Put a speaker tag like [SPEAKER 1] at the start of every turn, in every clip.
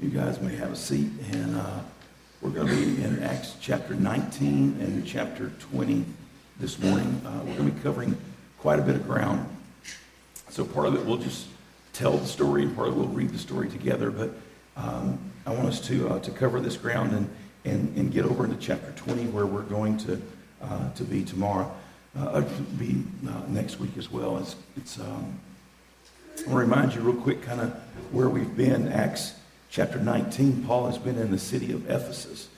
[SPEAKER 1] You guys may have a seat, and uh, we're going to be in Acts chapter 19 and chapter 20 this morning. Uh, we're going to be covering quite a bit of ground. So part of it we'll just tell the story, and part of it we'll read the story together. But um, I want us to uh, to cover this ground and, and and get over into chapter 20, where we're going to uh, to be tomorrow, uh, be uh, next week as well. It's it's. Um, I want to remind you real quick, kind of where we've been. Acts chapter 19, Paul has been in the city of Ephesus.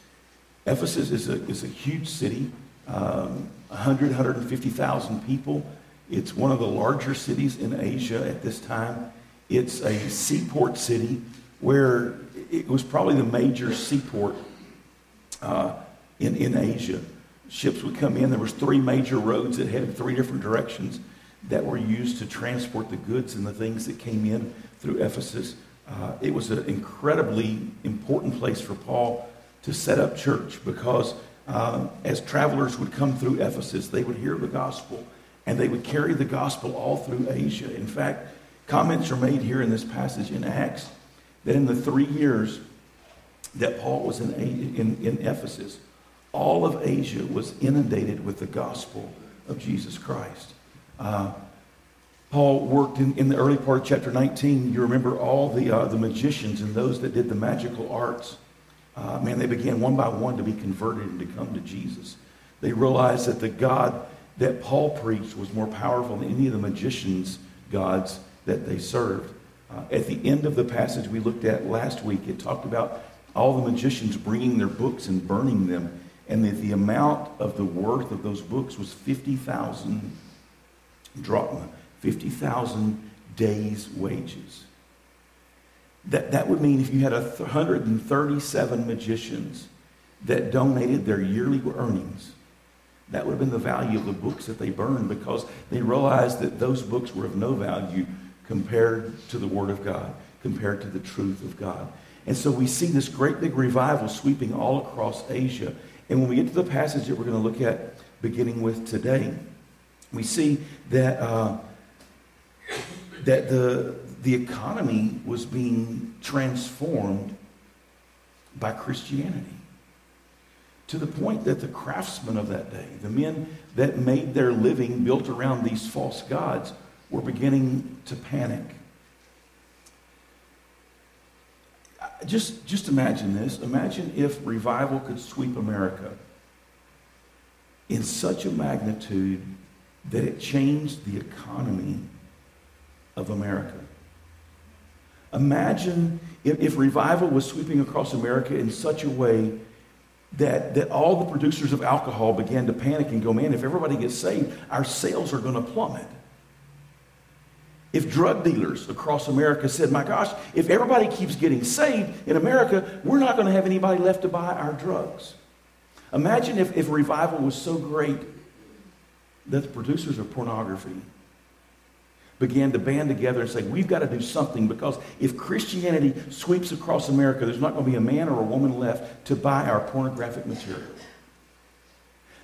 [SPEAKER 1] Ephesus is a, is a huge city, um, 100, 150,000 people. It's one of the larger cities in Asia at this time. It's a seaport city where it was probably the major seaport uh, in, in Asia. Ships would come in. There was three major roads that headed three different directions that were used to transport the goods and the things that came in through Ephesus. Uh, it was an incredibly important place for Paul to set up church because uh, as travelers would come through Ephesus, they would hear the gospel and they would carry the gospel all through Asia. In fact, comments are made here in this passage in Acts that in the three years that Paul was in, in, in Ephesus, all of Asia was inundated with the gospel of Jesus Christ. Uh, Paul worked in, in the early part of chapter 19. You remember all the, uh, the magicians and those that did the magical arts. Uh, man, they began one by one to be converted and to come to Jesus. They realized that the God that Paul preached was more powerful than any of the magicians' gods that they served. Uh, at the end of the passage we looked at last week, it talked about all the magicians bringing their books and burning them, and that the amount of the worth of those books was 50,000 drachma, 50,000 days' wages. That, that would mean if you had 137 magicians that donated their yearly earnings, that would have been the value of the books that they burned because they realized that those books were of no value compared to the Word of God, compared to the truth of God. And so we see this great big revival sweeping all across Asia. And when we get to the passage that we're going to look at beginning with today, we see that, uh, that the, the economy was being transformed by Christianity to the point that the craftsmen of that day, the men that made their living built around these false gods, were beginning to panic. Just, just imagine this. Imagine if revival could sweep America in such a magnitude that it changed the economy of America. Imagine if, if, revival was sweeping across America in such a way that, that all the producers of alcohol began to panic and go, man, if everybody gets saved, our sales are going to plummet. If drug dealers across America said, my gosh, if everybody keeps getting saved in America, we're not going to have anybody left to buy our drugs. Imagine if, if revival was so great that the producers of pornography began to band together and say, we've got to do something because if Christianity sweeps across America, there's not going to be a man or a woman left to buy our pornographic material.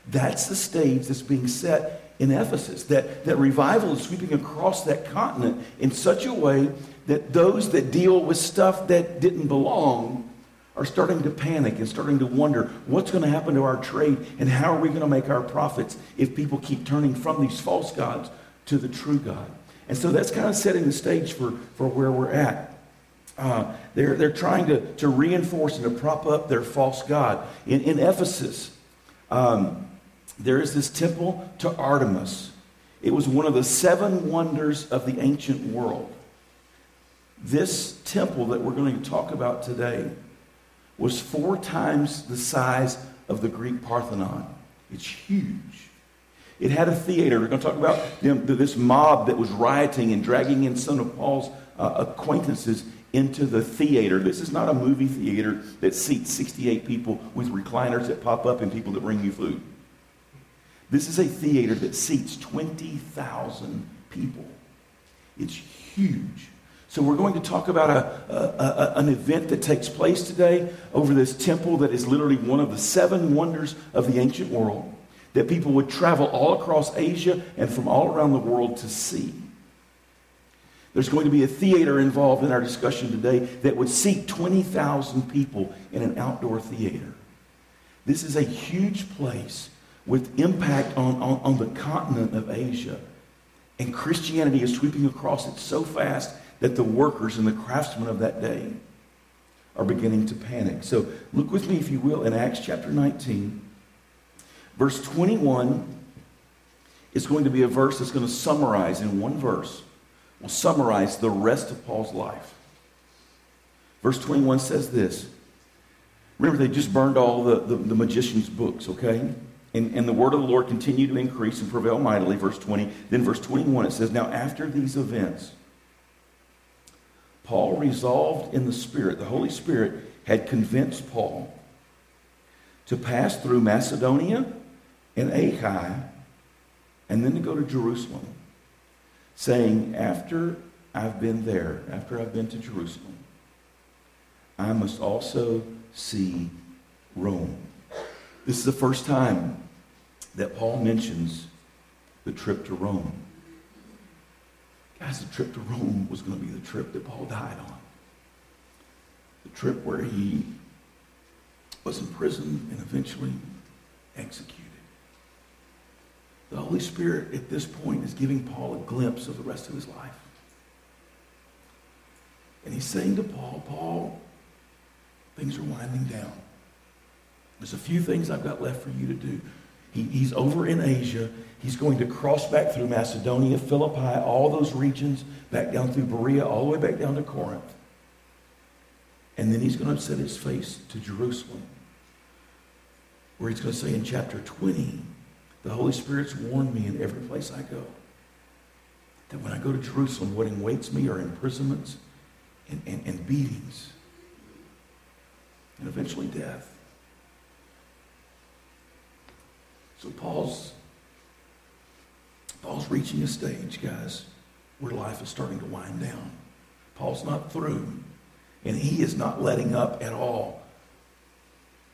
[SPEAKER 1] That's the stage that's being set in Ephesus. That, that revival is sweeping across that continent in such a way that those that deal with stuff that didn't belong are starting to panic and starting to wonder what's going to happen to our trade and how are we going to make our profits if people keep turning from these false gods to the true God. And so that's kind of setting the stage for, for where we're at. Uh, they're, they're trying to, to reinforce and to prop up their false God. In, in Ephesus, um, there is this temple to Artemis. It was one of the seven wonders of the ancient world. This temple that we're going to talk about today was four times the size of the Greek Parthenon. It's huge. It had a theater. We're going to talk about know, this mob that was rioting and dragging in some of Paul's uh, acquaintances into the theater. This is not a movie theater that seats 68 people with recliners that pop up and people that bring you food. This is a theater that seats 20,000 people. It's huge. So, we're going to talk about a, a, a, an event that takes place today over this temple that is literally one of the seven wonders of the ancient world that people would travel all across Asia and from all around the world to see. There's going to be a theater involved in our discussion today that would seat 20,000 people in an outdoor theater. This is a huge place with impact on, on, on the continent of Asia. And Christianity is sweeping across it so fast that the workers and the craftsmen of that day are beginning to panic. So look with me, if you will, in Acts chapter 19, verse 21 is going to be a verse that's going to summarize in one verse will summarize the rest of Paul's life. Verse 21 says this. Remember, they just burned all the, the, the magician's books, okay? And, and the word of the Lord continued to increase and prevail mightily, verse 20. Then, verse 21, it says, Now, after these events, Paul resolved in the Spirit, the Holy Spirit had convinced Paul to pass through Macedonia and Achaia and then to go to Jerusalem saying, After I've been there, after I've been to Jerusalem, I must also see Rome. This is the first time that Paul mentions the trip to Rome. Guys, the trip to Rome was going to be the trip that Paul died on. The trip where he was imprisoned and eventually executed. The Holy Spirit at this point is giving Paul a glimpse of the rest of his life. And he's saying to Paul, Paul, things are winding down. There's a few things I've got left for you to do. He, he's over in Asia. He's going to cross back through Macedonia, Philippi, all those regions, back down through Berea, all the way back down to Corinth. And then he's going to set his face to Jerusalem, where he's going to say in chapter 20, the Holy Spirit's warned me in every place I go that when I go to Jerusalem, what awaits me are imprisonments and, and, and beatings and eventually death. So Paul's Paul's reaching a stage, guys, where life is starting to wind down. Paul's not through, and he is not letting up at all.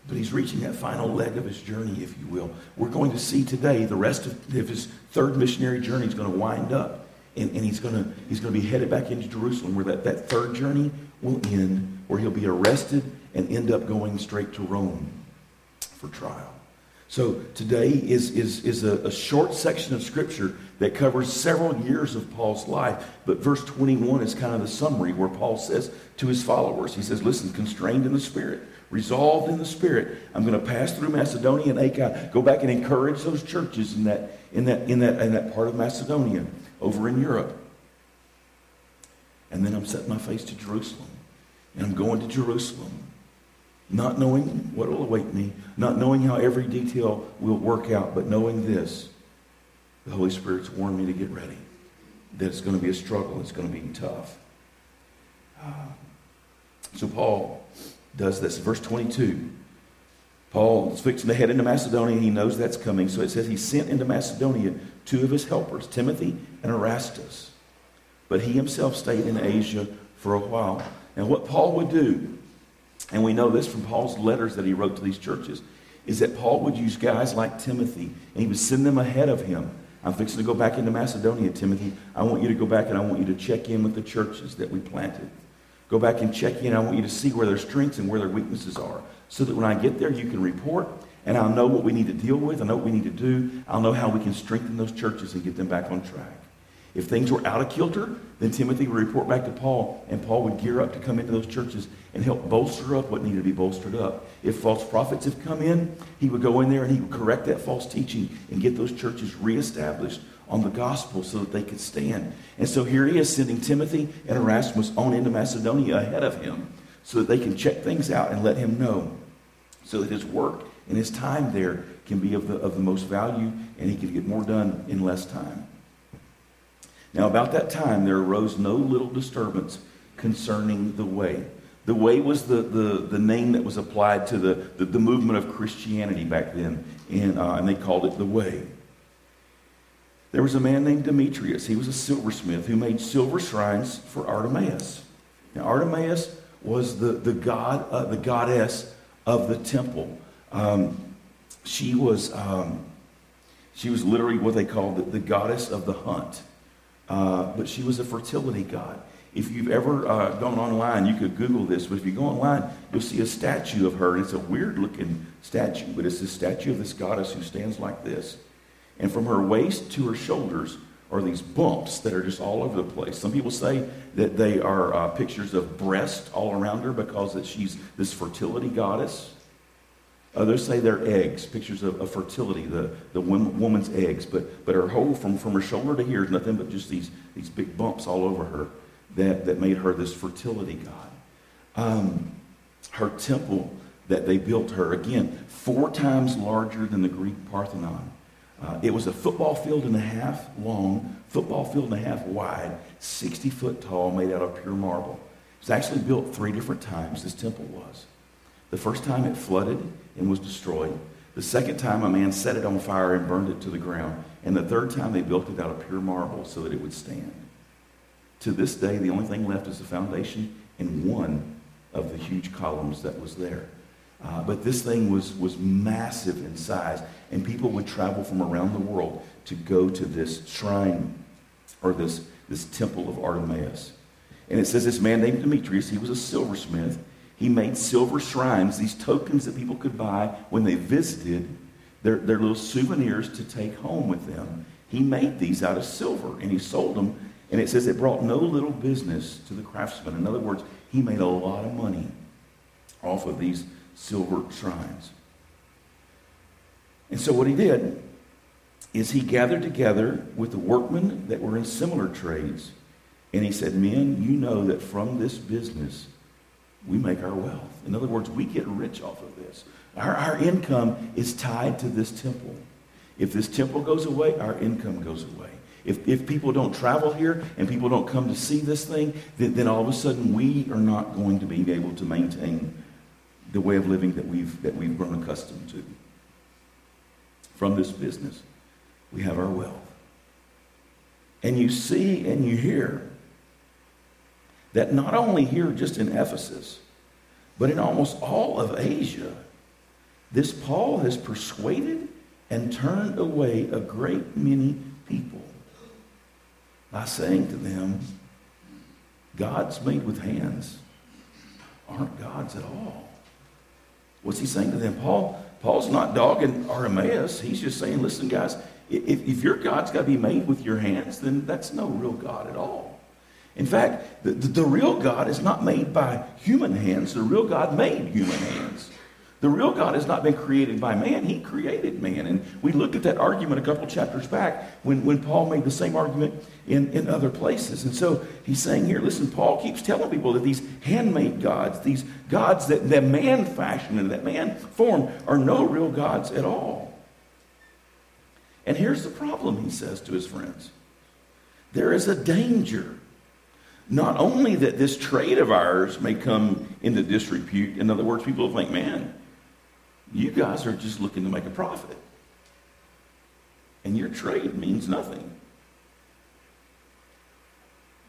[SPEAKER 1] But he's reaching that final leg of his journey, if you will. We're going to see today the rest of his third missionary journey is going to wind up. And, and he's, going to, he's going to be headed back into Jerusalem, where that, that third journey will end, where he'll be arrested and end up going straight to Rome for trial. So today is, is, is a, a, short section of Scripture that covers several years of Paul's life. But verse 21 is kind of the summary where Paul says to his followers, he says, Listen, constrained in the Spirit resolved in the spirit. I'm going to pass through macedonia and achaia. Go back and encourage those churches in that in that in that in that part of macedonia over in europe. And then i'm setting my face to jerusalem and i'm going to jerusalem not knowing what will await me not knowing how every detail will work out but knowing this the holy spirit's warned me to get ready that it's going to be a struggle it's going to be tough. Uh, so paul does this. Verse 22. Paul is fixing to head into Macedonia. He knows that's coming. So it says he sent into Macedonia two of his helpers, Timothy and Erastus. But he himself stayed in Asia for a while. And what Paul would do, and we know this from Paul's letters that he wrote to these churches, is that Paul would use guys like Timothy, and he would send them ahead of him. I'm fixing to go back into Macedonia, Timothy. I want you to go back and I want you to check in with the churches that we planted. Go back and check in. I want you to see where their strengths and where their weaknesses are so that when I get there, you can report and I'll know what we need to deal with. I know what we need to do. I'll know how we can strengthen those churches and get them back on track. If things were out of kilter, then Timothy would report back to Paul, and Paul would gear up to come into those churches and help bolster up what needed to be bolstered up. If false prophets have come in, he would go in there and he would correct that false teaching and get those churches reestablished on the gospel so that they could stand. And so here he is sending Timothy and Erastus on into Macedonia ahead of him so that they can check things out and let him know so that his work and his time there can be of the, of the most value and he can get more done in less time. Now, about that time, there arose no little disturbance concerning the way. The way was the, the, the name that was applied to the, the, the movement of Christianity back then, and, uh, and they called it the way. There was a man named Demetrius. He was a silversmith who made silver shrines for Artemis. Now, Artemis was the, the god, uh, the goddess of the temple. Um, she was um, she was literally what they called the, the goddess of the hunt. uh, but she was a fertility god. If you've ever uh, gone online, you could Google this, but if you go online, you'll see a statue of her, and it's a weird looking statue, but it's a statue of this goddess who stands like this. And from her waist to her shoulders are these bumps that are just all over the place. Some people say that they are uh, pictures of breast all around her because that she's this fertility goddess. Others say they're eggs, pictures of, of fertility, the, the woman's eggs. But, but her whole, from, from her shoulder to here, is nothing but just these, these big bumps all over her that, that made her this fertility god. Um, her temple that they built her, again, four times larger than the Greek Parthenon. Uh, it was a football field and a half long, football field and a half wide, 60 foot tall, made out of pure marble. It was actually built three different times, this temple was. The first time it flooded and was destroyed. The second time a man set it on fire and burned it to the ground. And the third time they built it out of pure marble so that it would stand. To this day, the only thing left is the foundation and one of the huge columns that was there. Uh, but this thing was, was massive in size, and people would travel from around the world to go to this shrine or this, this temple of Artemis. And it says this man named Demetrius, he was a silversmith. He made silver shrines, these tokens that people could buy when they visited, their, their little souvenirs to take home with them. He made these out of silver, and he sold them and it says it brought no little business to the craftsman. In other words, he made a lot of money off of these silver shrines. And so what he did is he gathered together with the workmen that were in similar trades. And he said, Men, you know that from this business we make our wealth. In other words, we get rich off of this. Our, our income is tied to this temple. If this temple goes away, our income goes away. If, if people don't travel here and people don't come to see this thing, then, then all of a sudden we are not going to be able to maintain the way of living that we've, that we've grown accustomed to. From this business, we have our wealth. And you see and you hear that not only here just in Ephesus, but in almost all of Asia, this Paul has persuaded and turned away a great many people by saying to them, gods made with hands aren't gods at all. What's he saying to them? Paul, Paul's not dogging Artemis. He's just saying, listen, guys, if, if your God's got to be made with your hands, then that's no real God at all. In fact, the, the, the real God is not made by human hands. The real God made human hands. The real God has not been created by man, he created man. And we looked at that argument a couple chapters back when, when Paul made the same argument in, in other places. And so he's saying here, listen, Paul keeps telling people that these handmade gods, these gods that, that man fashioned and that man formed, are no real gods at all. And here's the problem, he says to his friends there is a danger. Not only that this trade of ours may come into disrepute, in other words, people think, man, you guys are just looking to make a profit. And your trade means nothing.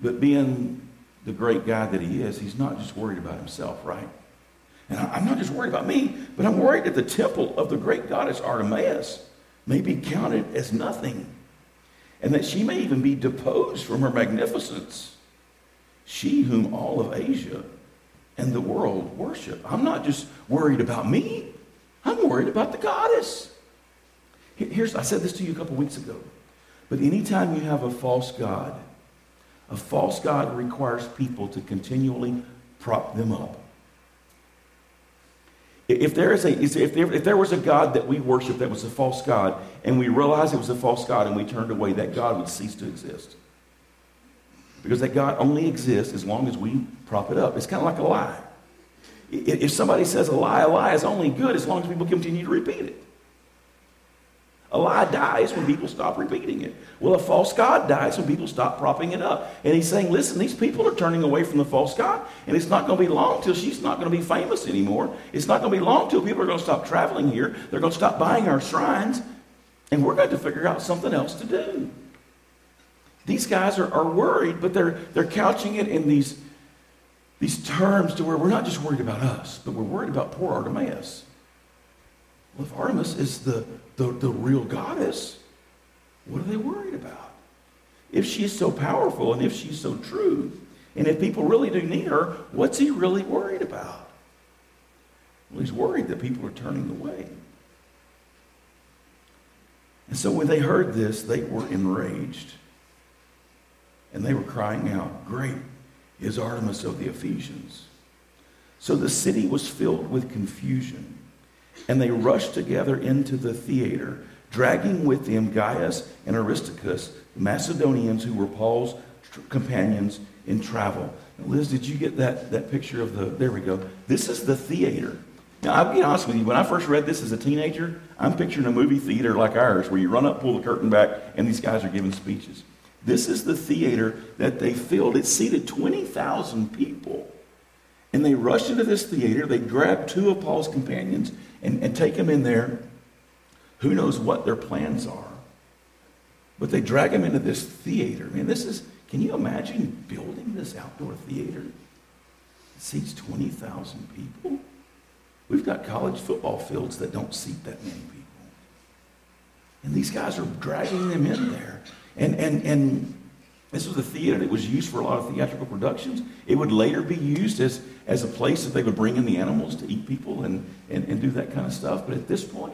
[SPEAKER 1] But being the great guy that he is, he's not just worried about himself, right? And I'm not just worried about me, but I'm worried that the temple of the great goddess Artemis may be counted as nothing, and that she may even be deposed from her magnificence. She whom all of Asia and the world worship. I'm not just worried about me. I'm worried about the goddess. Here's, I said this to you a couple weeks ago. But anytime you have a false God, a false God requires people to continually prop them up. If there, is a, if, there, if there was a God that we worship that was a false God, and we realized it was a false God and we turned away, that God would cease to exist. Because that God only exists as long as we prop it up. It's kind of like a lie. If somebody says a lie, a lie is only good as long as people continue to repeat it. A lie dies when people stop repeating it. Well, a false God dies when people stop propping it up. And he's saying, listen, these people are turning away from the false God, and it's not going to be long till she's not going to be famous anymore. It's not going to be long till people are going to stop traveling here. They're going to stop buying our shrines, and we're going to figure out something else to do. These guys are, are worried, but they're, they're couching it in these these terms to where we're not just worried about us, but we're worried about poor Artemis. Well, if Artemis is the, the, the real goddess, what are they worried about? if she's so powerful and if she's so true, and if people really do need her, what's he really worried about? Well, he's worried that people are turning away. And so when they heard this, they were enraged. And they were crying out, Great is Artemis of the Ephesians. So the city was filled with confusion. And they rushed together into the theater, dragging with them Gaius and Aristarchus, the Macedonians who were Paul's companions in travel. Now, Liz, did you get that, that picture of the, there we go. This is the theater. Now, I'll be honest with you, when I first read this as a teenager, I'm picturing a movie theater like ours where you run up, pull the curtain back, and these guys are giving speeches. This is the theater that they filled. It seated 20,000 people. And they rushed into this theater. They grabbed two of Paul's companions and, and take them in there. Who knows what their plans are? But they drag them into this theater. I mean, this is, can you imagine building this outdoor theater? It seats 20,000 people. We've got college football fields that don't seat that many people. And these guys are dragging them in there. And, and, and this was a theater that was used for a lot of theatrical productions. It would later be used as, as a place that they would bring in the animals to eat people and, and, and do that kind of stuff. But at this point,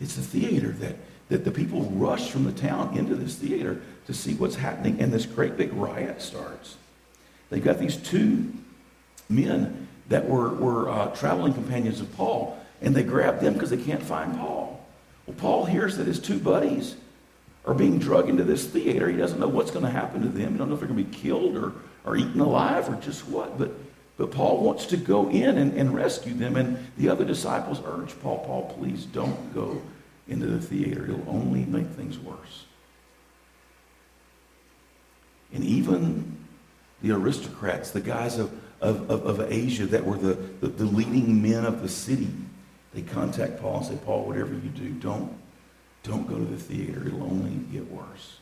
[SPEAKER 1] it's a theater that, that the people rush from the town into this theater to see what's happening. And this great big riot starts. They've got these two men that were, were uh, traveling companions of Paul, and they grab them because they can't find Paul. Well, Paul hears that his two buddies are being drugged into this theater. He doesn't know what's going to happen to them. He don't know if they're going to be killed or, or eaten alive or just what. But, but Paul wants to go in and, and rescue them. And the other disciples urge Paul, Paul, please don't go into the theater. It'll only make things worse. And even the aristocrats, the guys of of, of, of Asia that were the, the, the leading men of the city. They contact Paul and say, Paul, whatever you do, don't, don't go to the theater. It'll only get worse.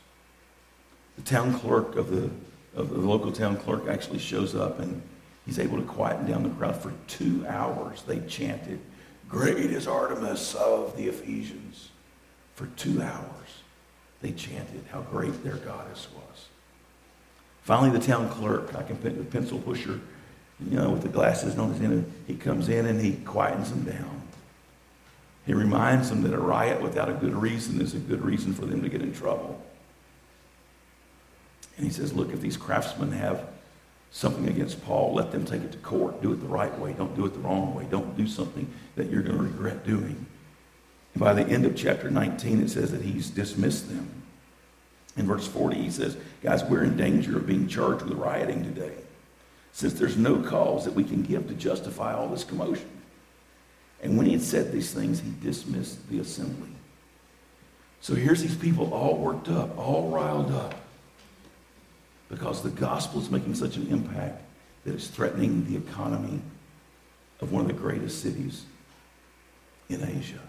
[SPEAKER 1] The town clerk of the, of the local town clerk actually shows up and he's able to quieten down the crowd. For two hours, they chanted, Great is Artemis of the Ephesians. For two hours, they chanted how great their goddess was. Finally, the town clerk, I can put the pencil pusher you know, with the glasses on his head. He comes in and he quietens them down. He reminds them that a riot without a good reason is a good reason for them to get in trouble. And he says, look, if these craftsmen have something against Paul, let them take it to court. Do it the right way. Don't do it the wrong way. Don't do something that you're going to regret doing. And by the end of chapter 19, it says that he's dismissed them. In verse 40, he says, guys, we're in danger of being charged with rioting today since there's no cause that we can give to justify all this commotion. And when he had said these things, he dismissed the assembly. So here's these people all worked up, all riled up, because the gospel is making such an impact that it's threatening the economy of one of the greatest cities in Asia.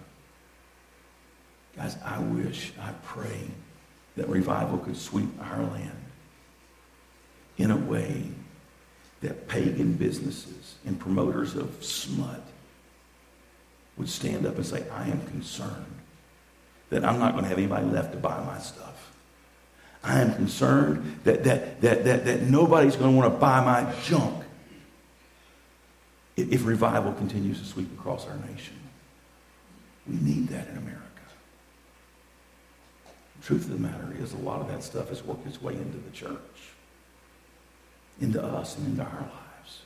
[SPEAKER 1] Guys, I wish, I pray that revival could sweep our land in a way that pagan businesses and promoters of smut would stand up and say, I am concerned that I'm not going to have anybody left to buy my stuff. I am concerned that, that, that, that, that nobody's going to want to buy my junk if, if revival continues to sweep across our nation. We need that in America. Truth of the matter is, a lot of that stuff has worked its way into the church into us and into our lives.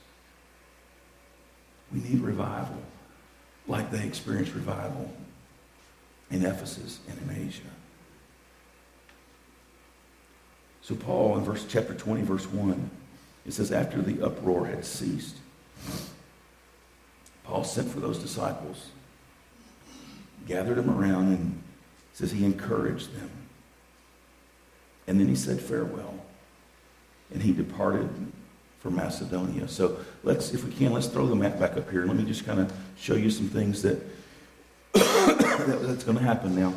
[SPEAKER 1] We need revival like they experienced revival in Ephesus and in Asia. So Paul in verse chapter 20, verse 1, it says, after the uproar had ceased, Paul sent for those disciples, gathered them around, and says he encouraged them. And then he said farewell and he departed for Macedonia. So let's, if we can, let's throw the map back up here. Let me just kind of show you some things that, that that's going to happen now.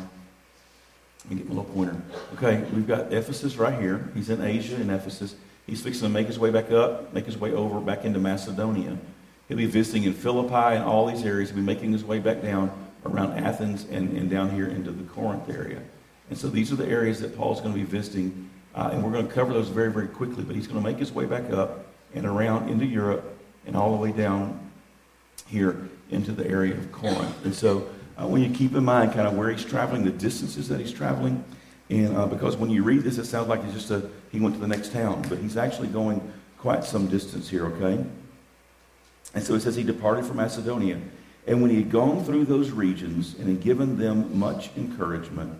[SPEAKER 1] Let me get my little pointer. Okay, we've got Ephesus right here. He's in Asia in Ephesus. He's fixing to make his way back up, make his way over back into Macedonia. He'll be visiting in Philippi and all these areas. He'll be making his way back down around Athens and, and down here into the Corinth area. And so these are the areas that Paul's going to be visiting Uh, and we're going to cover those very, very quickly. But he's going to make his way back up and around into Europe and all the way down here into the area of Corinth. And so uh, when you keep in mind kind of where he's traveling, the distances that he's traveling, and uh, because when you read this, it sounds like he's just a, he went to the next town, but he's actually going quite some distance here, okay? And so it says he departed from Macedonia. And when he had gone through those regions and had given them much encouragement,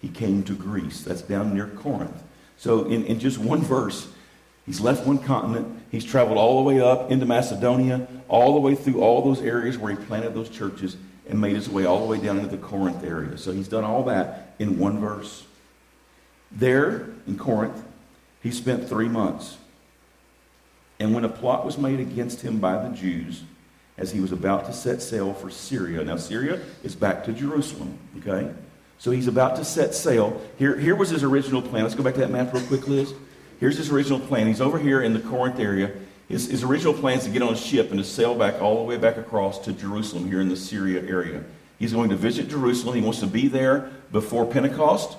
[SPEAKER 1] he came to Greece. That's down near Corinth. So in, in just one verse, he's left one continent. He's traveled all the way up into Macedonia, all the way through all those areas where he planted those churches and made his way all the way down into the Corinth area. So he's done all that in one verse. There in Corinth, he spent three months. And when a plot was made against him by the Jews, as he was about to set sail for Syria. Now, Syria is back to Jerusalem, okay? So he's about to set sail. Here, here was his original plan. Let's go back to that map real quick, Liz. Here's his original plan. He's over here in the Corinth area. His, his original plan is to get on a ship and to sail back all the way back across to Jerusalem here in the Syria area. He's going to visit Jerusalem. He wants to be there before Pentecost.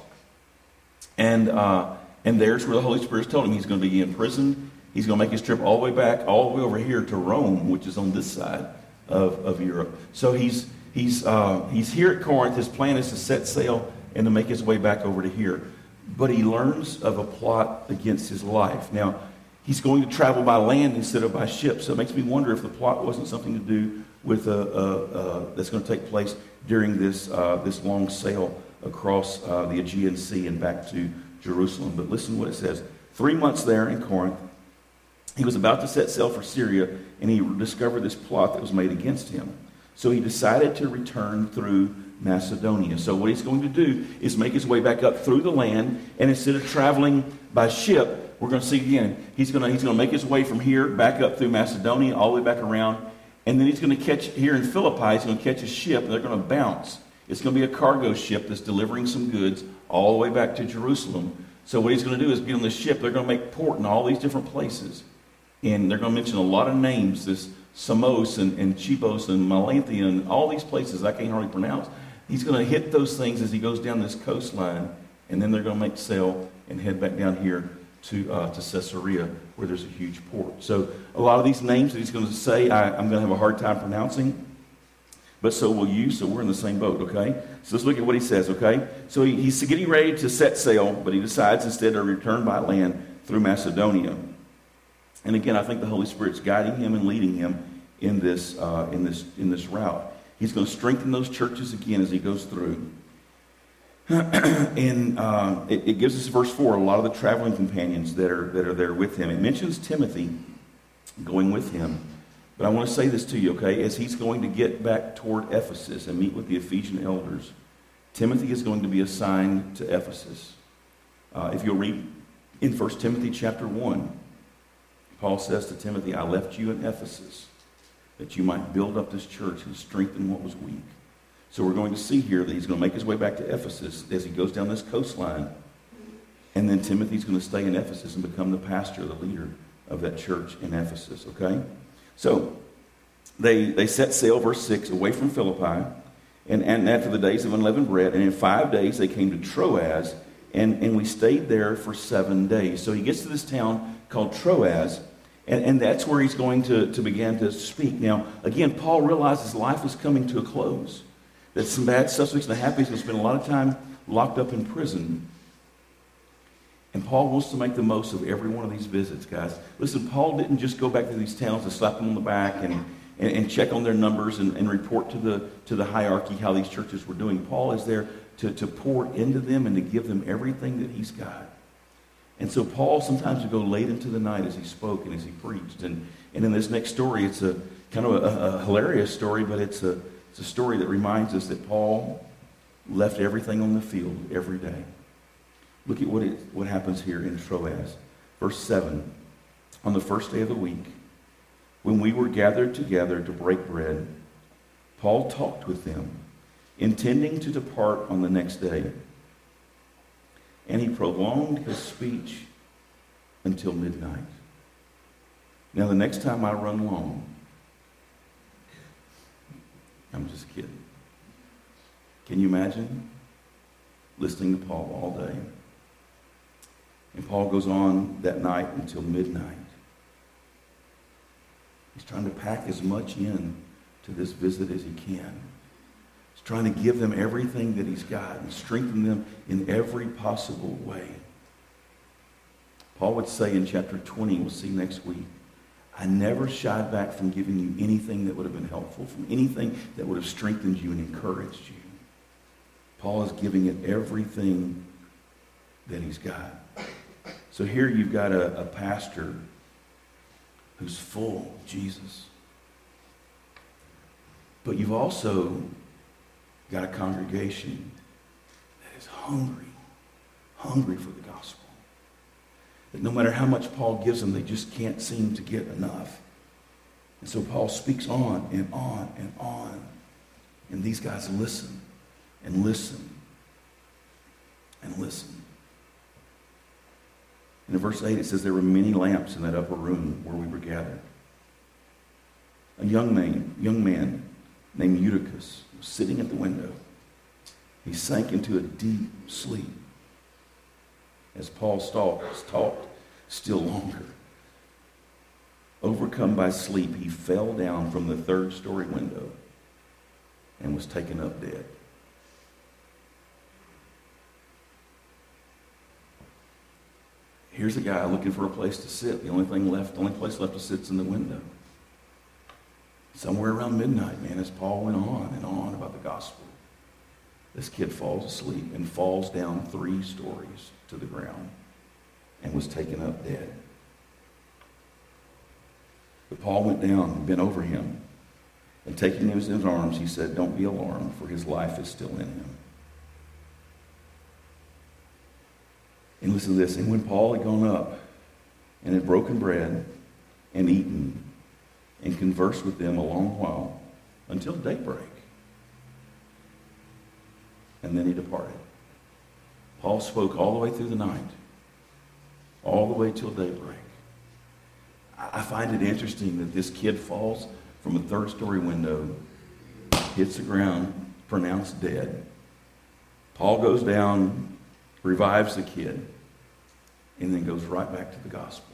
[SPEAKER 1] And, uh, and there's where the Holy Spirit told him he's going to be in prison. He's going to make his trip all the way back, all the way over here to Rome, which is on this side of, of Europe. So he's, he's, uh, he's here at Corinth. His plan is to set sail and to make his way back over to here. But he learns of a plot against his life. Now, he's going to travel by land instead of by ship. So it makes me wonder if the plot wasn't something to do with a, a, a that's going to take place during this, uh, this long sail across uh, the Aegean Sea and back to Jerusalem. But listen to what it says. Three months there in Corinth, he was about to set sail for Syria, and he discovered this plot that was made against him. So he decided to return through Macedonia. So what he's going to do is make his way back up through the land, and instead of traveling by ship, we're going to see again, he's going to, he's going to make his way from here back up through Macedonia, all the way back around. And then he's going to catch, here in Philippi, he's going to catch a ship, and they're going to bounce. It's going to be a cargo ship that's delivering some goods all the way back to Jerusalem. So what he's going to do is get on the ship. They're going to make port in all these different places. And they're going to mention a lot of names, this Samos and, and Chipos and Malanthia and all these places I can't hardly pronounce. He's going to hit those things as he goes down this coastline, and then they're going to make sail and head back down here to, uh, to Caesarea, where there's a huge port. So a lot of these names that he's going to say, I, I'm going to have a hard time pronouncing, but so will you. So we're in the same boat, okay? So let's look at what he says, okay? So he, he's getting ready to set sail, but he decides instead to return by land through Macedonia. And again, I think the Holy Spirit's guiding him and leading him in this, uh, in this, in this route. He's going to strengthen those churches again as he goes through. and uh, it, it, gives us verse 4 a lot of the traveling companions that are, that are there with him. It mentions Timothy going with him. But I want to say this to you, okay? As he's going to get back toward Ephesus and meet with the Ephesian elders, Timothy is going to be assigned to Ephesus. Uh, if you'll read in 1 Timothy chapter 1, Paul says to Timothy, I left you in Ephesus that you might build up this church and strengthen what was weak. So we're going to see here that he's going to make his way back to Ephesus as he goes down this coastline. And then Timothy's going to stay in Ephesus and become the pastor, the leader of that church in Ephesus, okay? So they, they set sail, verse 6, away from Philippi, and, and after the days of unleavened bread, and in five days they came to Troas, and, and we stayed there for seven days. So he gets to this town called Troas, and, and that's where he's going to, to begin to speak. Now, again, Paul realizes life was coming to a close that some bad stuff's going to happen. He's going to spend a lot of time locked up in prison. And Paul wants to make the most of every one of these visits, guys. Listen, Paul didn't just go back to these towns to slap them on the back and, and, and check on their numbers and, and, report to the, to the hierarchy how these churches were doing. Paul is there to, to pour into them and to give them everything that he's got. And so Paul sometimes would go late into the night as he spoke and as he preached. And, and in this next story, it's a kind of a, a hilarious story, but it's a, it's a story that reminds us that Paul left everything on the field every day. Look at what, it, what happens here in Troas. Verse 7 On the first day of the week, when we were gathered together to break bread, Paul talked with them, intending to depart on the next day. And he prolonged his speech until midnight. Now, the next time I run long, I'm just kidding. Can you imagine listening to Paul all day? And Paul goes on that night until midnight. He's trying to pack as much in to this visit as he can. He's trying to give them everything that he's got and strengthen them in every possible way. Paul would say in chapter 20, we'll see next week, I never shied back from giving you anything that would have been helpful, from anything that would have strengthened you and encouraged you. Paul is giving it everything that he's got. So here you've got a, a pastor who's full of Jesus. But you've also got a congregation that is hungry, hungry for the gospel. That no matter how much Paul gives them, they just can't seem to get enough. And so Paul speaks on and on and on. And these guys listen and listen and listen. And in verse 8 it says, There were many lamps in that upper room where we were gathered. A young man, young man named Eutychus sitting at the window. He sank into a deep sleep as Paul talked, talked still longer. Overcome by sleep, he fell down from the third story window and was taken up dead. Here's a guy looking for a place to sit. The only thing left, the only place left to sit is in the window. Somewhere around midnight, man, as Paul went on and on about the gospel, this kid falls asleep and falls down three stories to the ground and was taken up dead. But Paul went down and bent over him, and taking him in his arms, he said, Don't be alarmed, for his life is still in him. And listen to this. And when Paul had gone up and had broken bread and eaten and conversed with them a long while until daybreak, and then he departed. Paul spoke all the way through the night, all the way till daybreak. I find it interesting that this kid falls from a third story window, hits the ground, pronounced dead. Paul goes down, revives the kid, and then goes right back to the gospel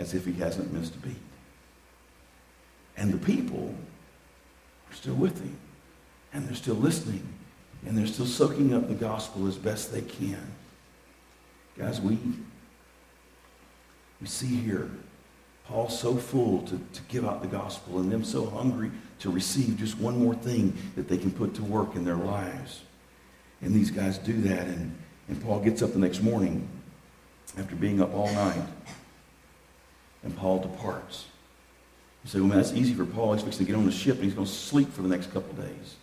[SPEAKER 1] as if he hasn't missed a beat. And the people are still with him, and they're still listening, and they're still soaking up the gospel as best they can. Guys, we, we see here Paul so full to, to give out the gospel and them so hungry to receive just one more thing that they can put to work in their lives. And these guys do that. And, and Paul gets up the next morning after being up all night. And Paul departs. You say, well, man, that's easy for Paul. He's fixing to get on the ship and he's going to sleep for the next couple days.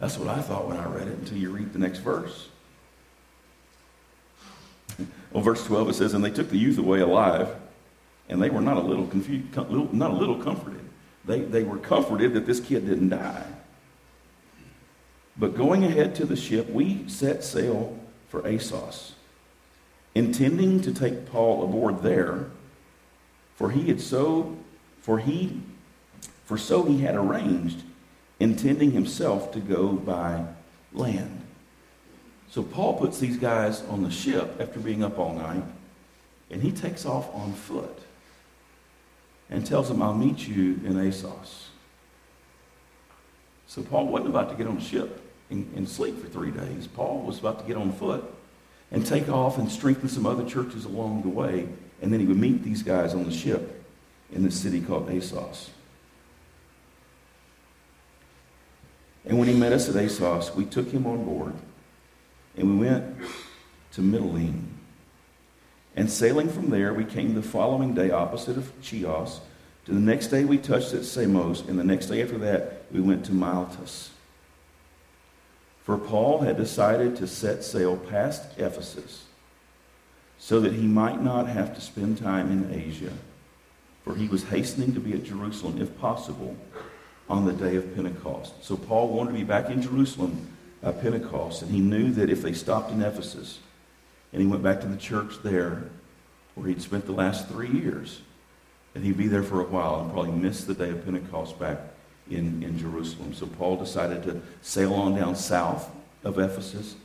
[SPEAKER 1] That's what I thought when I read it until you read the next verse. well, verse 12, it says, And they took the youth away alive, and they were not a little confused, not a little comforted. They, they were comforted that this kid didn't die. But going ahead to the ship, we set sail for Assos, intending to take Paul aboard there, for he had so for he for so he had arranged, intending himself to go by land. So Paul puts these guys on the ship after being up all night, and he takes off on foot and tells them, I'll meet you in Assos. So Paul wasn't about to get on a ship and, and sleep for three days. Paul was about to get on foot and take off and strengthen some other churches along the way. And then he would meet these guys on the ship in the city called Assos. And when he met us at Assos, we took him on board and we went to Mytilene. And sailing from there, we came the following day opposite of Chios. To the next day, we touched at Samos, and the next day after that, we went to Miletus. For Paul had decided to set sail past Ephesus so that he might not have to spend time in Asia, for he was hastening to be at Jerusalem, if possible, on the day of Pentecost. So Paul wanted to be back in Jerusalem at Pentecost, and he knew that if they stopped in Ephesus and he went back to the church there, where he'd spent the last three years, that he'd be there for a while and probably miss the day of Pentecost back in, in Jerusalem. So Paul decided to sail on down south of Ephesus,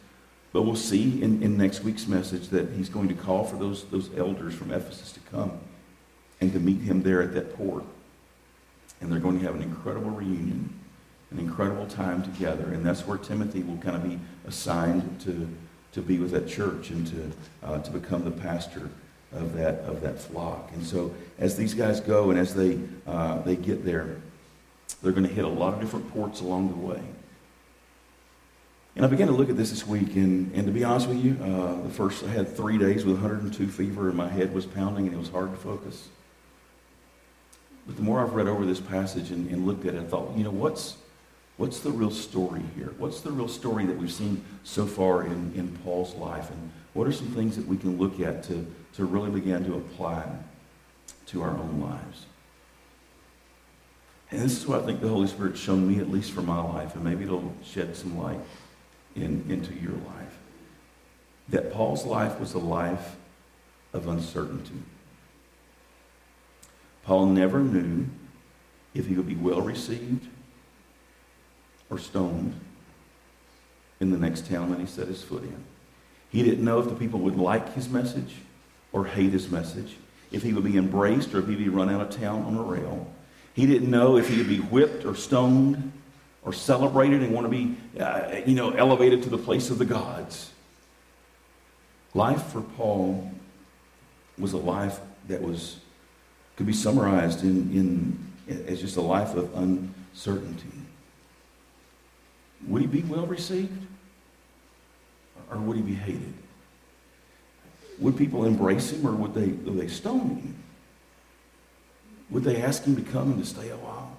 [SPEAKER 1] But we'll see in, in next week's message that he's going to call for those, those elders from Ephesus to come and to meet him there at that port. And they're going to have an incredible reunion, an incredible time together. And that's where Timothy will kind of be assigned to, to be with that church and to, uh, to become the pastor of that, of that flock. And so as these guys go and as they, uh, they get there, they're going to hit a lot of different ports along the way. And I began to look at this this week, and, and to be honest with you, uh, the first I had three days with 102 fever, and my head was pounding, and it was hard to focus. But the more I've read over this passage and, and looked at it, I thought, you know, what's what's the real story here? What's the real story that we've seen so far in, in Paul's life, and what are some things that we can look at to to really begin to apply to our own lives? And this is what I think the Holy Spirit's shown me, at least for my life, and maybe it'll shed some light in, into your life. That Paul's life was a life of uncertainty. Paul never knew if he would be well received or stoned in the next town that he set his foot in. He didn't know if the people would like his message or hate his message, if he would be embraced or if he'd be run out of town on a rail. He didn't know if he would be whipped or stoned or celebrated and want to be, uh, you know, elevated to the place of the gods. Life for Paul was a life that was could be summarized in, in as just a life of uncertainty. Would he be well received? Or would he be hated? Would people embrace him or would they, would they stone him? Would they ask him to come and to stay a while?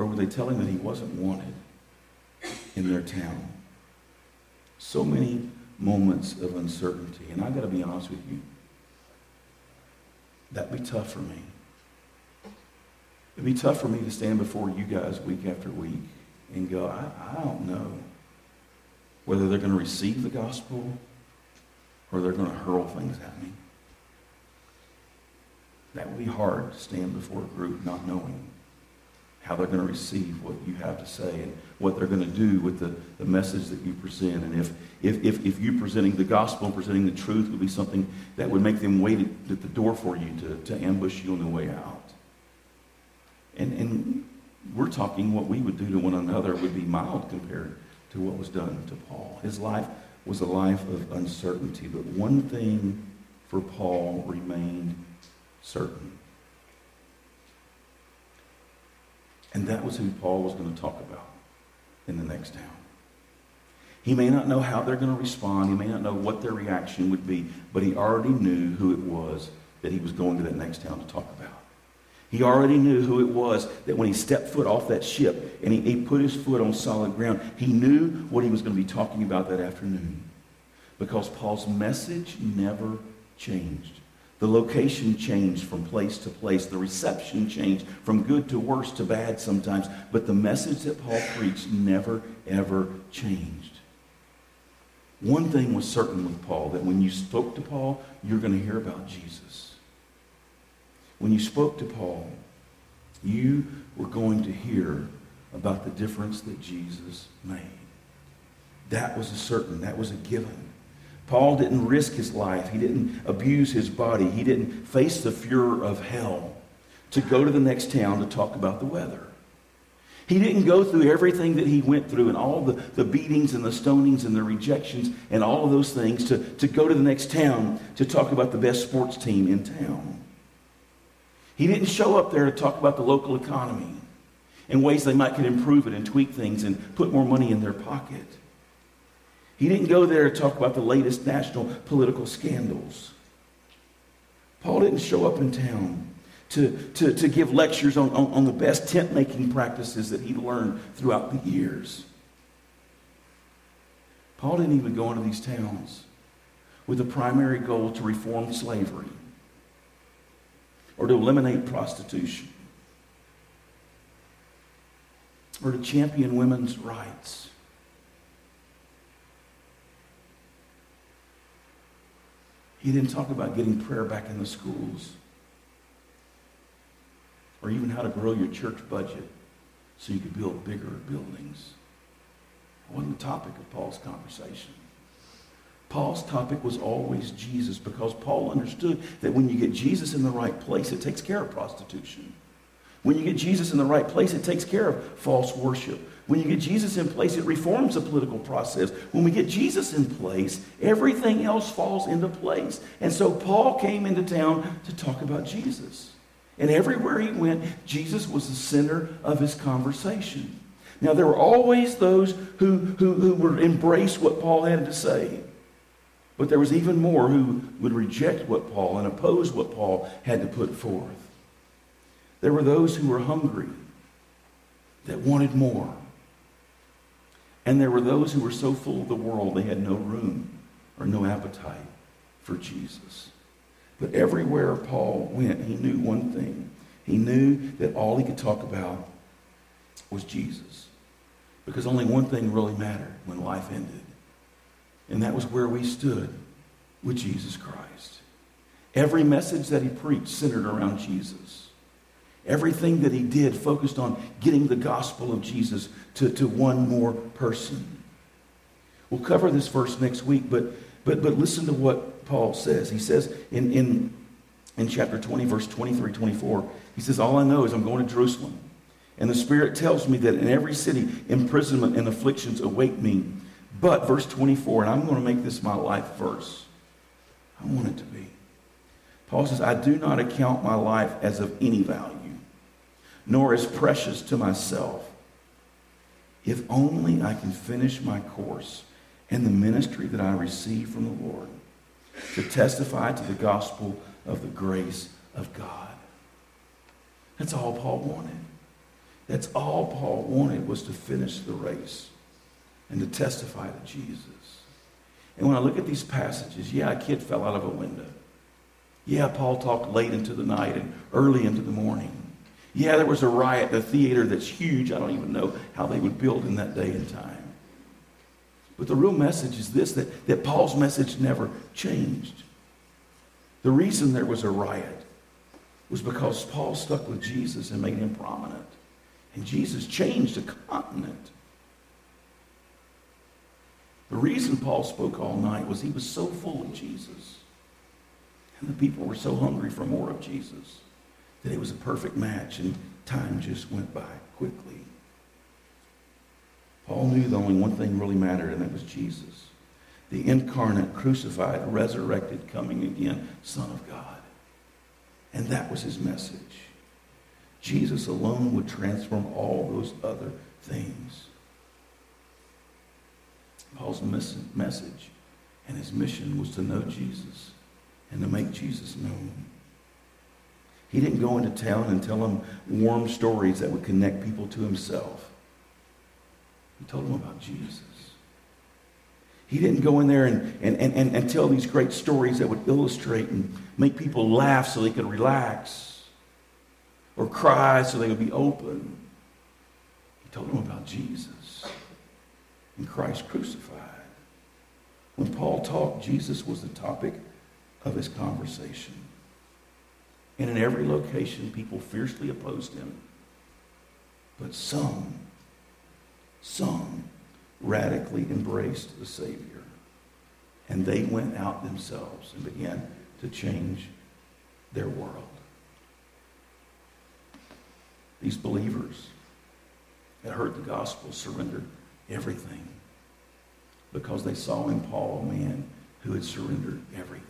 [SPEAKER 1] Or were they telling that he wasn't wanted in their town? So many moments of uncertainty. And I've got to be honest with you, that'd be tough for me. It'd be tough for me to stand before you guys week after week and go, I, I don't know whether they're going to receive the gospel or they're going to hurl things at me. That would be hard to stand before a group not knowing how they're going to receive what you have to say and what they're going to do with the, the message that you present. And if, if, if, if you presenting the gospel and presenting the truth would be something that would make them wait at the door for you to, to ambush you on the way out. And, and we're talking what we would do to one another would be mild compared to what was done to Paul. His life was a life of uncertainty, but one thing for Paul remained certain. And that was who Paul was going to talk about in the next town. He may not know how they're going to respond. He may not know what their reaction would be, but he already knew who it was that he was going to that next town to talk about. He already knew who it was that when he stepped foot off that ship and he, he put his foot on solid ground, he knew what he was going to be talking about that afternoon. Because Paul's message never changed. The location changed from place to place. The reception changed from good to worse to bad sometimes. But the message that Paul preached never, ever changed. One thing was certain with Paul that when you spoke to Paul, you're going to hear about Jesus. When you spoke to Paul, you were going to hear about the difference that Jesus made. That was a certain, that was a given. Paul didn't risk his life. He didn't abuse his body. He didn't face the furor of hell to go to the next town to talk about the weather. He didn't go through everything that he went through and all the, the beatings and the stonings and the rejections and all of those things to, to go to the next town to talk about the best sports team in town. He didn't show up there to talk about the local economy and ways they might could improve it and tweak things and put more money in their pocket. He didn't go there to talk about the latest national political scandals. Paul didn't show up in town to, to, to give lectures on, on, on the best tent making practices that he learned throughout the years. Paul didn't even go into these towns with the primary goal to reform slavery or to eliminate prostitution or to champion women's rights. He didn't talk about getting prayer back in the schools or even how to grow your church budget so you could build bigger buildings. It wasn't the topic of Paul's conversation. Paul's topic was always Jesus because Paul understood that when you get Jesus in the right place, it takes care of prostitution. When you get Jesus in the right place, it takes care of false worship. When you get Jesus in place, it reforms the political process. When we get Jesus in place, everything else falls into place. And so Paul came into town to talk about Jesus. And everywhere he went, Jesus was the center of his conversation. Now, there were always those who, who, who would embrace what Paul had to say. But there was even more who would reject what Paul and oppose what Paul had to put forth. There were those who were hungry, that wanted more. And there were those who were so full of the world they had no room or no appetite for Jesus. But everywhere Paul went, he knew one thing. He knew that all he could talk about was Jesus. Because only one thing really mattered when life ended. And that was where we stood with Jesus Christ. Every message that he preached centered around Jesus. Everything that he did focused on getting the gospel of Jesus to, to one more person. We'll cover this verse next week, but, but, but listen to what Paul says. He says in, in, in chapter 20, verse 23, 24, he says, All I know is I'm going to Jerusalem. And the Spirit tells me that in every city, imprisonment and afflictions await me. But, verse 24, and I'm going to make this my life verse. I want it to be. Paul says, I do not account my life as of any value nor as precious to myself. If only I can finish my course and the ministry that I receive from the Lord to testify to the gospel of the grace of God. That's all Paul wanted. That's all Paul wanted was to finish the race and to testify to Jesus. And when I look at these passages, yeah, a kid fell out of a window. Yeah, Paul talked late into the night and early into the morning. Yeah, there was a riot, a theater that's huge. I don't even know how they would build in that day and time. But the real message is this that, that Paul's message never changed. The reason there was a riot was because Paul stuck with Jesus and made him prominent. And Jesus changed a continent. The reason Paul spoke all night was he was so full of Jesus. And the people were so hungry for more of Jesus that it was a perfect match, and time just went by quickly. Paul knew the only one thing really mattered, and that was Jesus, the incarnate, crucified, resurrected, coming again Son of God. And that was his message. Jesus alone would transform all those other things. Paul's message and his mission was to know Jesus and to make Jesus known. He didn't go into town and tell them warm stories that would connect people to himself. He told them about Jesus. He didn't go in there and, and, and, and tell these great stories that would illustrate and make people laugh so they could relax or cry so they would be open. He told them about Jesus and Christ crucified. When Paul talked, Jesus was the topic of his conversation. And in every location, people fiercely opposed him. But some, some radically embraced the Savior. And they went out themselves and began to change their world. These believers that heard the gospel surrendered everything because they saw in Paul a man who had surrendered everything.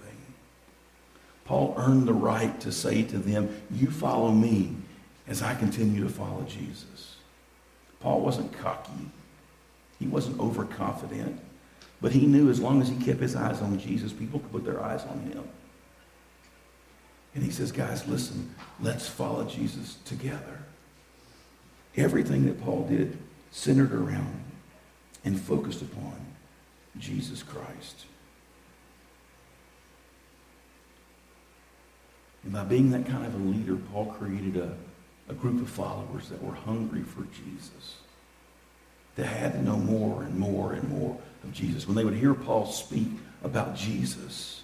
[SPEAKER 1] Paul earned the right to say to them, You follow me as I continue to follow Jesus. Paul wasn't cocky, he wasn't overconfident, but he knew as long as he kept his eyes on Jesus, people could put their eyes on him. And he says, Guys, listen, let's follow Jesus together. Everything that Paul did centered around and focused upon Jesus Christ. And by being that kind of a leader, Paul created a, a group of followers that were hungry for Jesus. that had to know more and more and more of Jesus. When they would hear Paul speak about Jesus,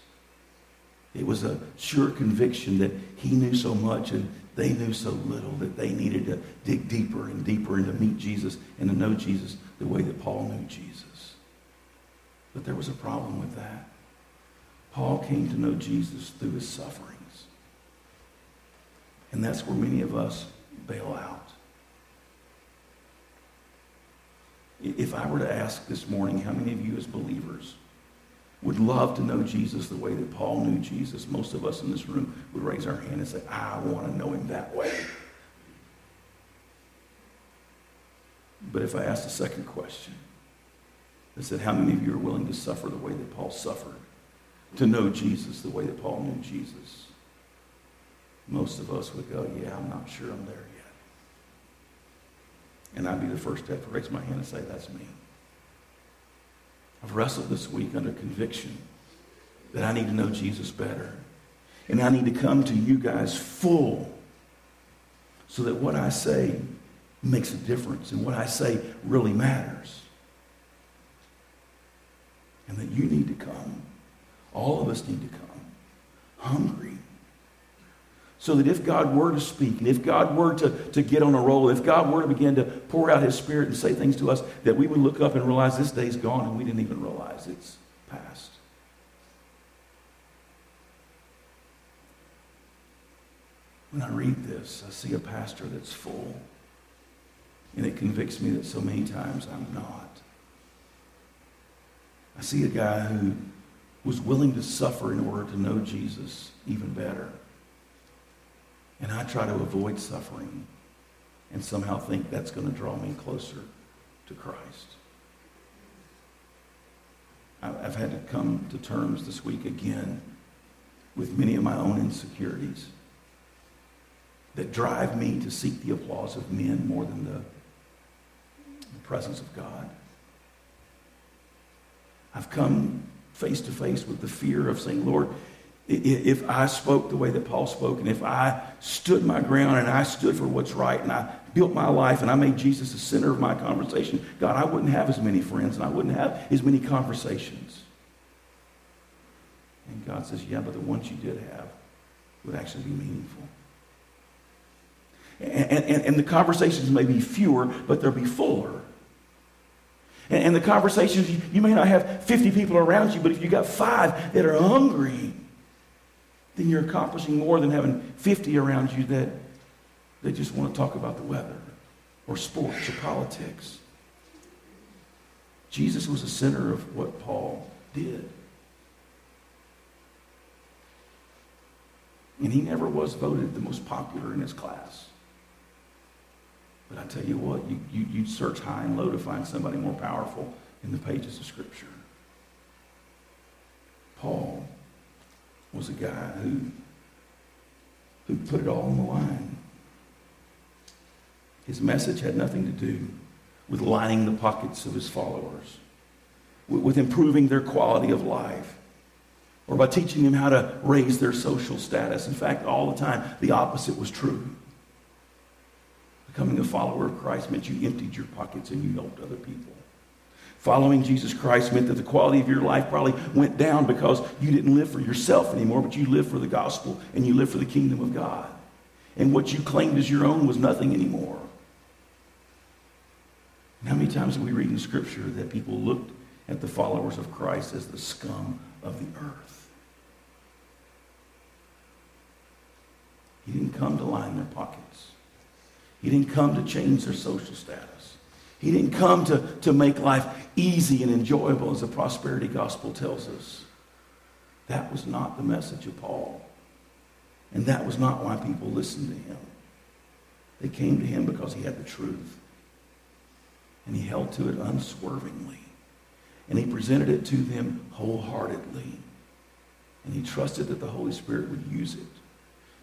[SPEAKER 1] it was a sure conviction that he knew so much and they knew so little that they needed to dig deeper and deeper and to meet Jesus and to know Jesus the way that Paul knew Jesus. But there was a problem with that. Paul came to know Jesus through his sufferings. And that's where many of us bail out. If I were to ask this morning how many of you as believers would love to know Jesus the way that Paul knew Jesus, most of us in this room would raise our hand and say, I want to know him that way. But if I asked a second question, I said, How many of you are willing to suffer the way that Paul suffered? To know Jesus the way that Paul knew Jesus? Most of us would go, Yeah, I'm not sure I'm there yet. And I'd be the first to have to raise my hand and say, That's me. I've wrestled this week under conviction that I need to know Jesus better. And I need to come to you guys full so that what I say makes a difference and what I say really matters. And that you need to come. All of us need to come hungry so that if God were to speak, and if God were to, to get on a roll, if God were to begin to pour out his spirit and say things to us, that we would look up and realize this day's gone and we didn't even realize it's past. When I read this, I see a pastor that's full. And it convicts me that so many times I'm not. I see a guy who was willing to suffer in order to know Jesus even better. And I try to avoid suffering and somehow think that's going to draw me closer to Christ. I've had to come to terms this week again with many of my own insecurities that drive me to seek the applause of men more than the, the presence of God. I've come face to face with the fear of saying, Lord, if I spoke the way that Paul spoke, and if I stood my ground and I stood for what's right, and I built my life and I made Jesus the center of my conversation, God, I wouldn't have as many friends and I wouldn't have as many conversations. And God says, Yeah, but the ones you did have would actually be meaningful. And, and, and the conversations may be fewer, but they'll be fuller. And, and the conversations, you, you may not have 50 people around you, but if you got five that are hungry, then you're accomplishing more than having 50 around you that they just want to talk about the weather or sports or politics. Jesus was the center of what Paul did. And he never was voted the most popular in his class. But I tell you what, you, you, you search high and low to find somebody more powerful in the pages of Scripture. Paul was a guy who, who put it all on the line. His message had nothing to do with lining the pockets of his followers, with improving their quality of life, or by teaching them how to raise their social status. In fact, all the time, the opposite was true. Becoming a follower of Christ meant you emptied your pockets and you helped other people. Following Jesus Christ meant that the quality of your life probably went down because you didn't live for yourself anymore, but you lived for the gospel and you lived for the kingdom of God. And what you claimed as your own was nothing anymore. And how many times have we read in Scripture that people looked at the followers of Christ as the scum of the earth? He didn't come to line their pockets. He didn't come to change their social status. He didn't come to, to make life easy and enjoyable, as the prosperity gospel tells us. That was not the message of Paul. And that was not why people listened to him. They came to him because he had the truth. And he held to it unswervingly. And he presented it to them wholeheartedly. And he trusted that the Holy Spirit would use it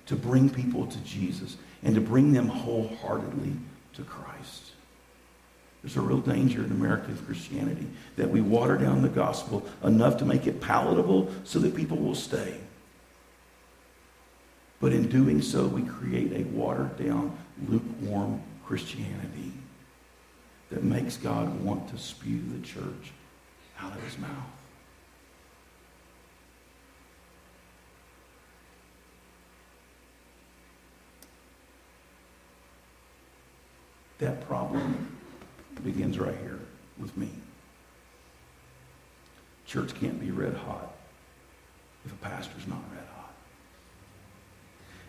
[SPEAKER 1] to bring people to Jesus and to bring them wholeheartedly to Christ. There's a real danger in American Christianity that we water down the gospel enough to make it palatable so that people will stay. But in doing so, we create a watered down, lukewarm Christianity that makes God want to spew the church out of his mouth. That problem begins right here with me. Church can't be red hot if a pastor's not red hot.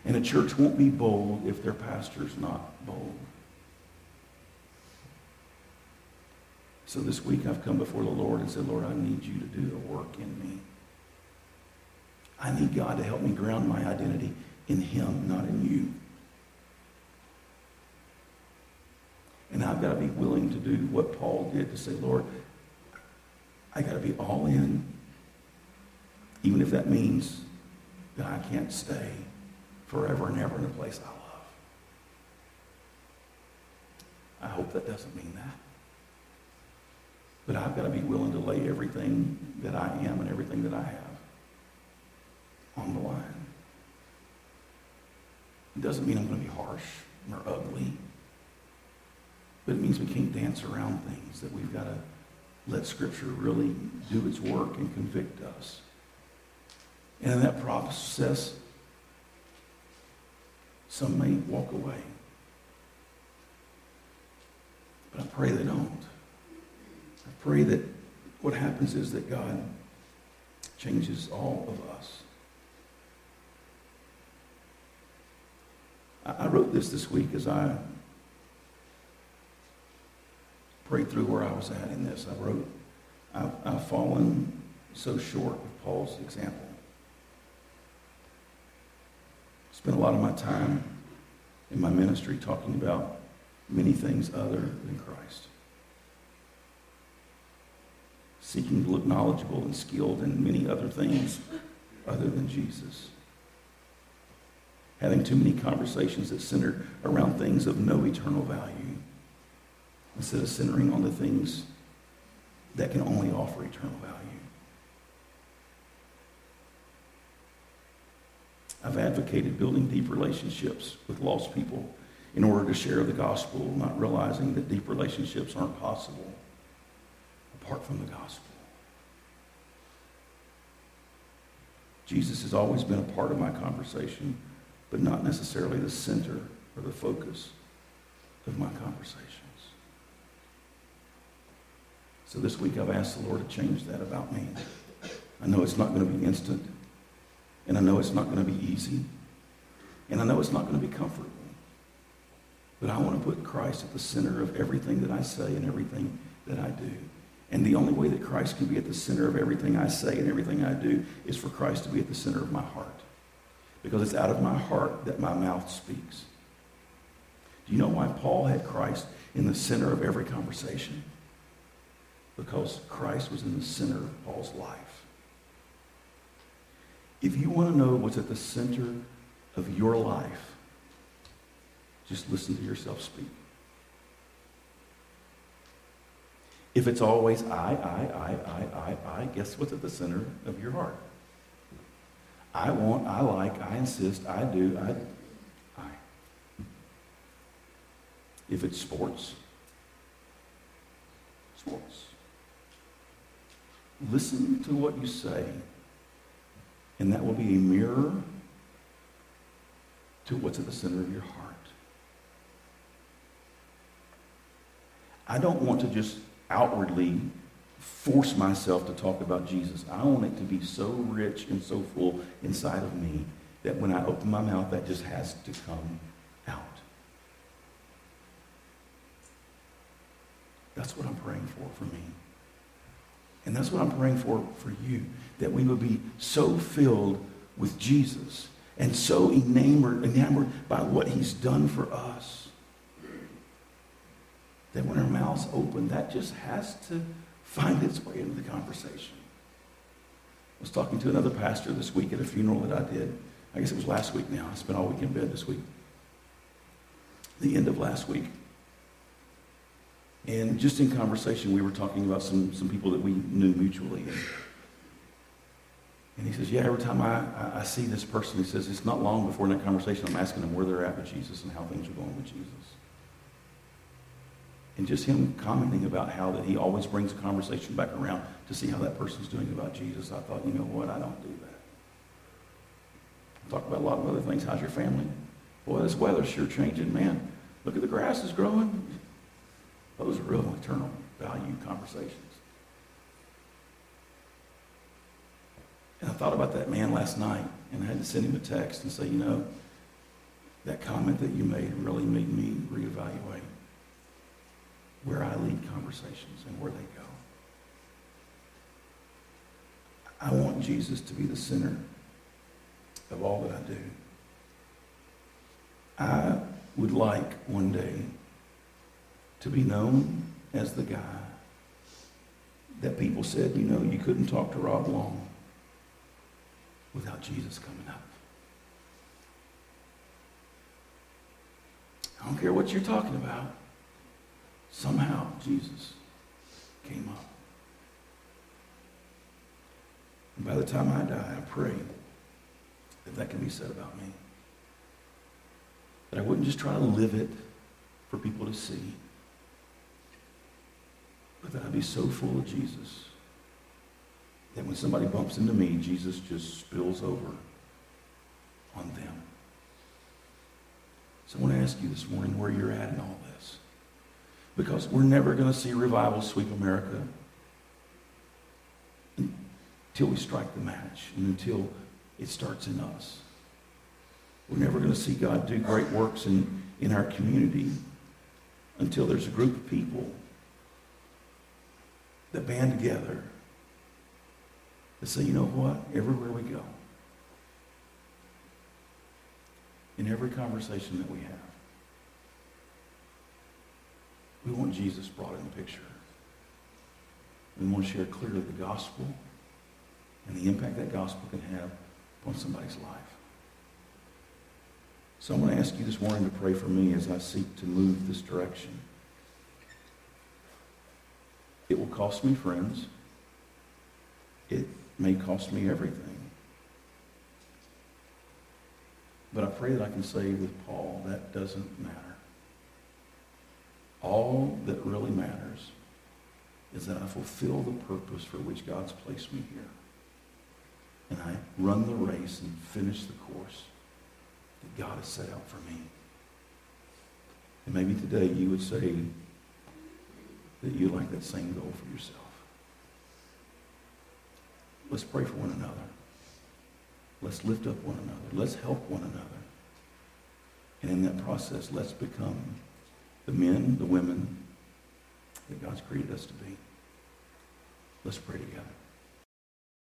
[SPEAKER 1] And a church won't be bold if their pastor's not bold. So this week I've come before the Lord and said, Lord, I need you to do the work in me. I need God to help me ground my identity in him, not in you. And I've got to be willing to do what Paul did to say, Lord, I got to be all in, even if that means that I can't stay forever and ever in a place I love. I hope that doesn't mean that. But I've got to be willing to lay everything that I am and everything that I have on the line. It doesn't mean I'm going to be harsh or ugly. But it means we can't dance around things, that we've got to let Scripture really do its work and convict us. And in that process, some may walk away. But I pray they don't. I pray that what happens is that God changes all of us. I wrote this this week as I prayed through where I was at in this. I wrote, I've, I've fallen so short of Paul's example. Spent a lot of my time in my ministry talking about many things other than Christ. Seeking to look knowledgeable and skilled in many other things other than Jesus having too many conversations that centered around things of no eternal value instead of centering on the things that can only offer eternal value. I've advocated building deep relationships with lost people in order to share the gospel, not realizing that deep relationships aren't possible apart from the gospel. Jesus has always been a part of my conversation but not necessarily the center or the focus of my conversations. So this week I've asked the Lord to change that about me. I know it's not going to be instant, and I know it's not going to be easy, and I know it's not going to be comfortable. But I want to put Christ at the center of everything that I say and everything that I do. And the only way that Christ can be at the center of everything I say and everything I do is for Christ to be at the center of my heart because it's out of my heart that my mouth speaks. Do you know why Paul had Christ in the center of every conversation? Because Christ was in the center of Paul's life. If you want to know what's at the center of your life, just listen to yourself speak. If it's always I, I, I, I, I, I, guess what's at the center of your heart? I want, I like, I insist, I do, I, I. If it's sports, sports. Listen to what you say, and that will be a mirror to what's at the center of your heart. I don't want to just outwardly force myself to talk about Jesus. I want it to be so rich and so full inside of me that when I open my mouth, that just has to come out. That's what I'm praying for for me. And that's what I'm praying for for you, that we would be so filled with Jesus and so enamored, enamored by what he's done for us that when our mouths open, that just has to find its way into the conversation. I was talking to another pastor this week at a funeral that I did. I guess it was last week now. I spent all week in bed this week. The end of last week. And just in conversation, we were talking about some, some people that we knew mutually. And, he says, yeah, every time I, I, I see this person, he says, it's not long before in that conversation I'm asking them where they're at with Jesus and how things are going with Jesus. And just him commenting about how that he always brings a conversation back around to see how that person's doing about Jesus. I thought, you know what? I don't do that. I talk about a lot of other things. How's your family? Boy, this weather's sure changing, man. Look at the grass is growing. Those are real eternal value conversations. And I thought about that man last night, and I had to send him a text and say, you know, that comment that you made really made me reevaluate where I lead conversations and where they go. I want Jesus to be the center of all that I do. I would like one day to be known as the guy that people said, you know, you couldn't talk to Rob Long without Jesus coming up. I don't care what you're talking about. Somehow Jesus came up. And by the time I die, I pray that that can be said about me. That I wouldn't just try to live it for people to see, but that I'd be so full of Jesus that when somebody bumps into me, Jesus just spills over on them. So I want to ask you this morning where you're at in all this. Because we're never going to see revival sweep America until we strike the match and until it starts in us. We're never going to see God do great works in, in our community until there's a group of people that band together and say, you know what? Everywhere we go, in every conversation that we have, we want Jesus brought in the picture. We want to share clearly the gospel and the impact that gospel can have upon somebody's life. So I'm going to ask you this morning to pray for me as I seek to move this direction. It will cost me friends. It may cost me everything. But I pray that I can say with Paul, that doesn't matter. All that really matters is that I fulfill the purpose for which God's placed me here. And I run the race and finish the course that God has set out for me. And maybe today you would say that you like that same goal for yourself. Let's pray for one another. Let's lift up one another. Let's help one another. And in that process, let's become the men, the women that God's created us to be. Let's pray together.